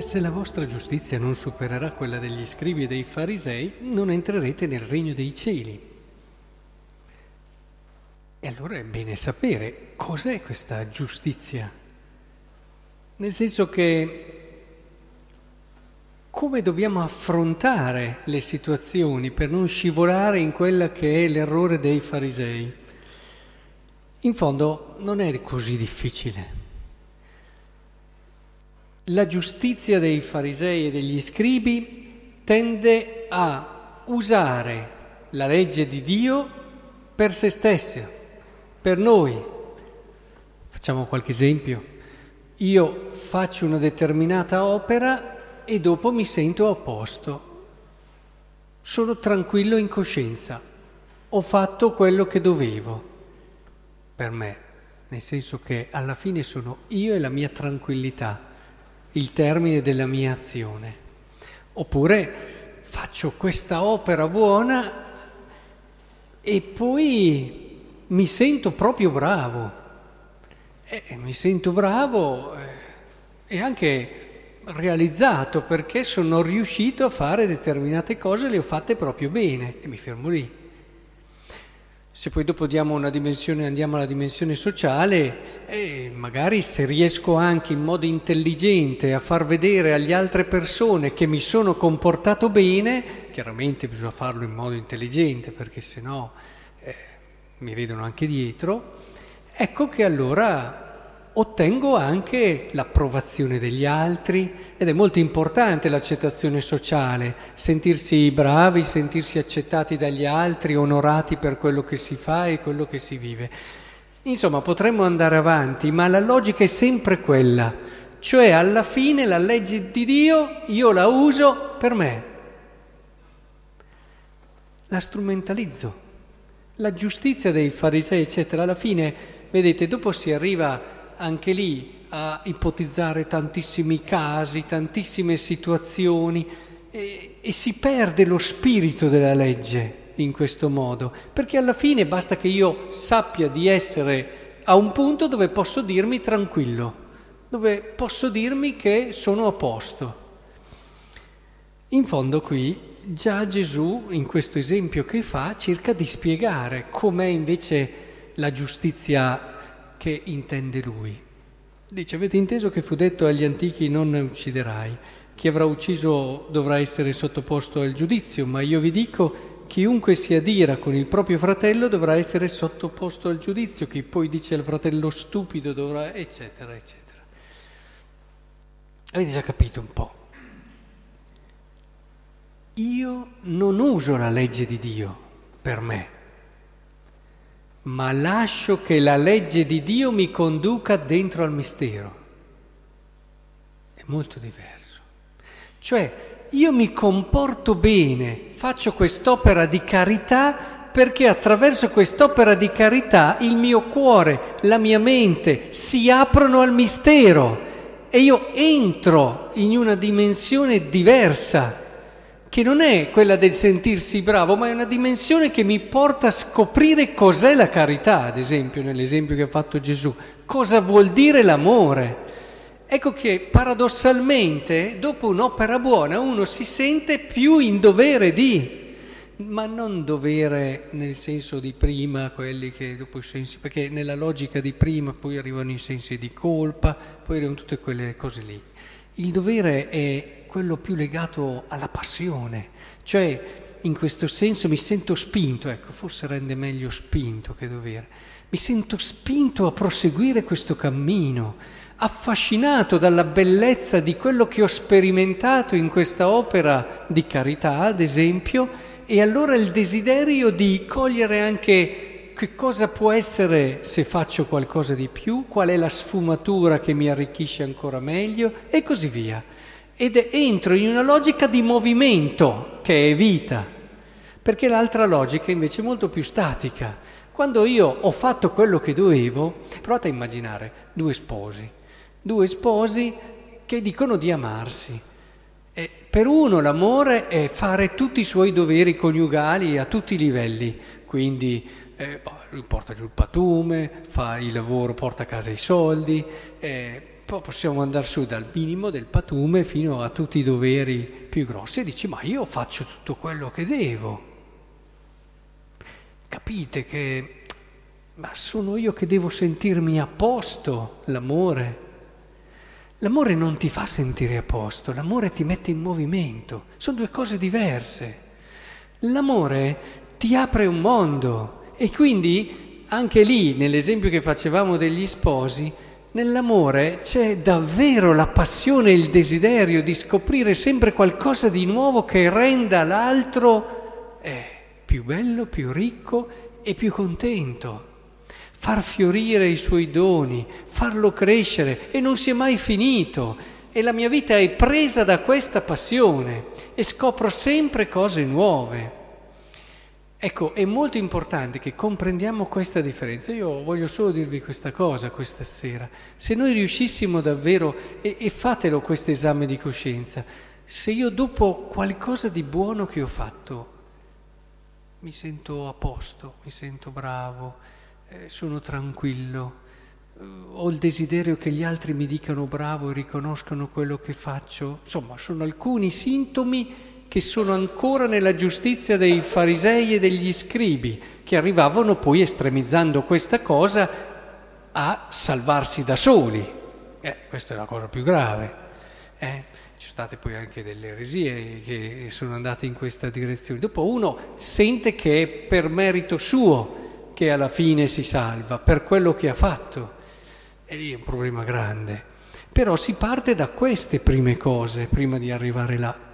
se la vostra giustizia non supererà quella degli scribi e dei farisei, non entrerete nel regno dei cieli. E allora è bene sapere cos'è questa giustizia. Nel senso che come dobbiamo affrontare le situazioni per non scivolare in quella che è l'errore dei farisei. In fondo non è così difficile. La giustizia dei farisei e degli scribi tende a usare la legge di Dio per se stessa, per noi. Facciamo qualche esempio. Io faccio una determinata opera e dopo mi sento a posto. Sono tranquillo in coscienza. Ho fatto quello che dovevo per me, nel senso che alla fine sono io e la mia tranquillità il termine della mia azione. Oppure faccio questa opera buona e poi mi sento proprio bravo. E mi sento bravo eh, e anche realizzato perché sono riuscito a fare determinate cose, le ho fatte proprio bene e mi fermo lì. Se poi dopo andiamo alla dimensione sociale, eh, magari se riesco anche in modo intelligente a far vedere alle altre persone che mi sono comportato bene, chiaramente bisogna farlo in modo intelligente perché sennò eh, mi ridono anche dietro, ecco che allora ottengo anche l'approvazione degli altri ed è molto importante l'accettazione sociale, sentirsi bravi, sentirsi accettati dagli altri, onorati per quello che si fa e quello che si vive. Insomma, potremmo andare avanti, ma la logica è sempre quella, cioè alla fine la legge di Dio io la uso per me, la strumentalizzo. La giustizia dei farisei, eccetera, alla fine, vedete, dopo si arriva anche lì a ipotizzare tantissimi casi, tantissime situazioni e, e si perde lo spirito della legge in questo modo, perché alla fine basta che io sappia di essere a un punto dove posso dirmi tranquillo, dove posso dirmi che sono a posto. In fondo qui già Gesù, in questo esempio che fa, cerca di spiegare com'è invece la giustizia che intende lui. Dice, avete inteso che fu detto agli antichi non ucciderai, chi avrà ucciso dovrà essere sottoposto al giudizio, ma io vi dico, chiunque si adira con il proprio fratello dovrà essere sottoposto al giudizio, chi poi dice al fratello stupido dovrà, eccetera, eccetera. Avete già capito un po'? Io non uso la legge di Dio per me ma lascio che la legge di Dio mi conduca dentro al mistero. È molto diverso. Cioè, io mi comporto bene, faccio quest'opera di carità perché attraverso quest'opera di carità il mio cuore, la mia mente si aprono al mistero e io entro in una dimensione diversa che non è quella del sentirsi bravo, ma è una dimensione che mi porta a scoprire cos'è la carità, ad esempio, nell'esempio che ha fatto Gesù, cosa vuol dire l'amore. Ecco che paradossalmente, dopo un'opera buona, uno si sente più in dovere di, ma non dovere nel senso di prima, quelli che dopo i sensi, perché nella logica di prima poi arrivano i sensi di colpa, poi arrivano tutte quelle cose lì. Il dovere è quello più legato alla passione, cioè in questo senso mi sento spinto, ecco, forse rende meglio spinto che dovere, mi sento spinto a proseguire questo cammino, affascinato dalla bellezza di quello che ho sperimentato in questa opera di carità, ad esempio, e allora il desiderio di cogliere anche che cosa può essere se faccio qualcosa di più, qual è la sfumatura che mi arricchisce ancora meglio e così via ed entro in una logica di movimento che è vita, perché l'altra logica invece è molto più statica. Quando io ho fatto quello che dovevo, provate a immaginare due sposi, due sposi che dicono di amarsi. E per uno l'amore è fare tutti i suoi doveri coniugali a tutti i livelli, quindi eh, boh, porta giù il patume, fa il lavoro, porta a casa i soldi, eh, poi possiamo andare su dal minimo del patume fino a tutti i doveri più grossi e dici ma io faccio tutto quello che devo. Capite che ma sono io che devo sentirmi a posto l'amore. L'amore non ti fa sentire a posto, l'amore ti mette in movimento, sono due cose diverse. L'amore ti apre un mondo e quindi anche lì, nell'esempio che facevamo degli sposi, nell'amore c'è davvero la passione e il desiderio di scoprire sempre qualcosa di nuovo che renda l'altro eh, più bello, più ricco e più contento far fiorire i suoi doni, farlo crescere e non si è mai finito. E la mia vita è presa da questa passione e scopro sempre cose nuove. Ecco, è molto importante che comprendiamo questa differenza. Io voglio solo dirvi questa cosa questa sera. Se noi riuscissimo davvero, e, e fatelo questo esame di coscienza, se io dopo qualcosa di buono che ho fatto mi sento a posto, mi sento bravo, eh, sono tranquillo, eh, ho il desiderio che gli altri mi dicano bravo e riconoscano quello che faccio. Insomma, sono alcuni sintomi che sono ancora nella giustizia dei farisei e degli scribi, che arrivavano poi estremizzando questa cosa a salvarsi da soli. Eh, questa è la cosa più grave. Eh? Ci sono state poi anche delle eresie che sono andate in questa direzione. Dopo uno sente che è per merito suo che alla fine si salva per quello che ha fatto. E lì è un problema grande. Però si parte da queste prime cose prima di arrivare là.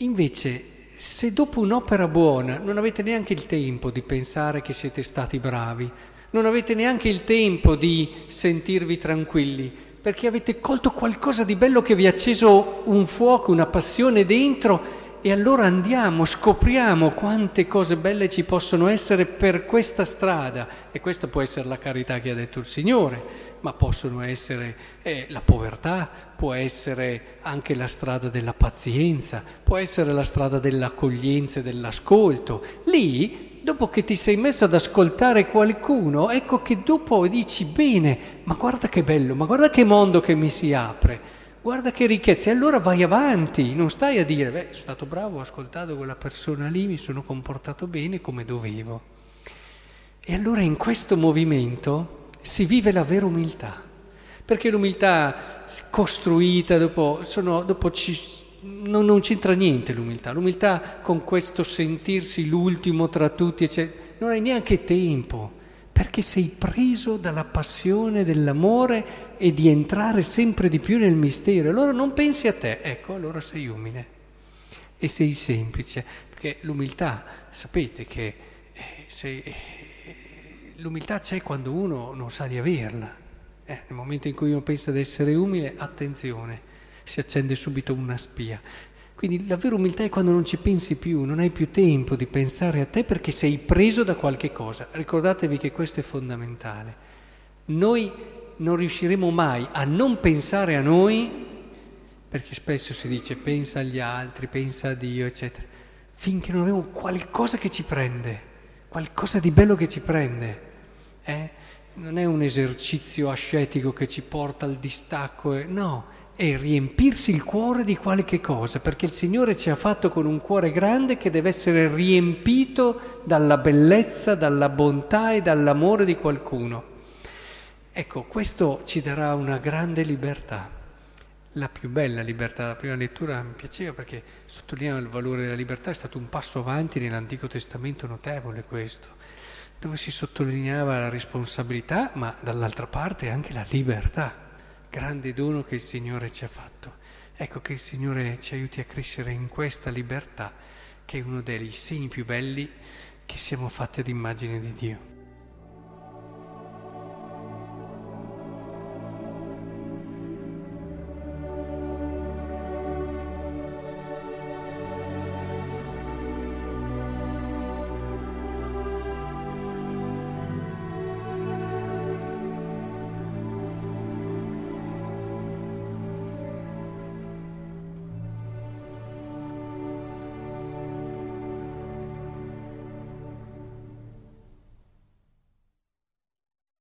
Invece, se dopo un'opera buona non avete neanche il tempo di pensare che siete stati bravi, non avete neanche il tempo di sentirvi tranquilli, perché avete colto qualcosa di bello che vi ha acceso un fuoco, una passione dentro e allora andiamo, scopriamo quante cose belle ci possono essere per questa strada. E questa può essere la carità che ha detto il Signore, ma possono essere eh, la povertà, può essere anche la strada della pazienza, può essere la strada dell'accoglienza e dell'ascolto. Lì, dopo che ti sei messo ad ascoltare qualcuno, ecco che dopo dici bene, ma guarda che bello, ma guarda che mondo che mi si apre. Guarda che ricchezza, e allora vai avanti, non stai a dire, beh, sono stato bravo, ho ascoltato quella persona lì, mi sono comportato bene come dovevo. E allora in questo movimento si vive la vera umiltà, perché l'umiltà costruita dopo, sono, dopo ci, non, non, c'entra niente l'umiltà, l'umiltà con questo sentirsi l'ultimo tra tutti, eccetera, non hai neanche tempo perché sei preso dalla passione dell'amore e di entrare sempre di più nel mistero. Allora non pensi a te, ecco, allora sei umile e sei semplice, perché l'umiltà, sapete che eh, se, eh, l'umiltà c'è quando uno non sa di averla. Eh, nel momento in cui uno pensa di essere umile, attenzione, si accende subito una spia. Quindi la vera umiltà è quando non ci pensi più, non hai più tempo di pensare a te perché sei preso da qualche cosa. Ricordatevi che questo è fondamentale. Noi non riusciremo mai a non pensare a noi, perché spesso si dice pensa agli altri, pensa a Dio, eccetera, finché non avremo qualcosa che ci prende, qualcosa di bello che ci prende. Eh? Non è un esercizio ascetico che ci porta al distacco, no è riempirsi il cuore di qualche cosa, perché il Signore ci ha fatto con un cuore grande che deve essere riempito dalla bellezza, dalla bontà e dall'amore di qualcuno. Ecco, questo ci darà una grande libertà, la più bella libertà. La prima lettura mi piaceva perché sottolineava il valore della libertà, è stato un passo avanti nell'Antico Testamento notevole questo, dove si sottolineava la responsabilità, ma dall'altra parte anche la libertà grande dono che il Signore ci ha fatto. Ecco che il Signore ci aiuti a crescere in questa libertà, che è uno dei segni più belli che siamo fatti ad immagine di Dio.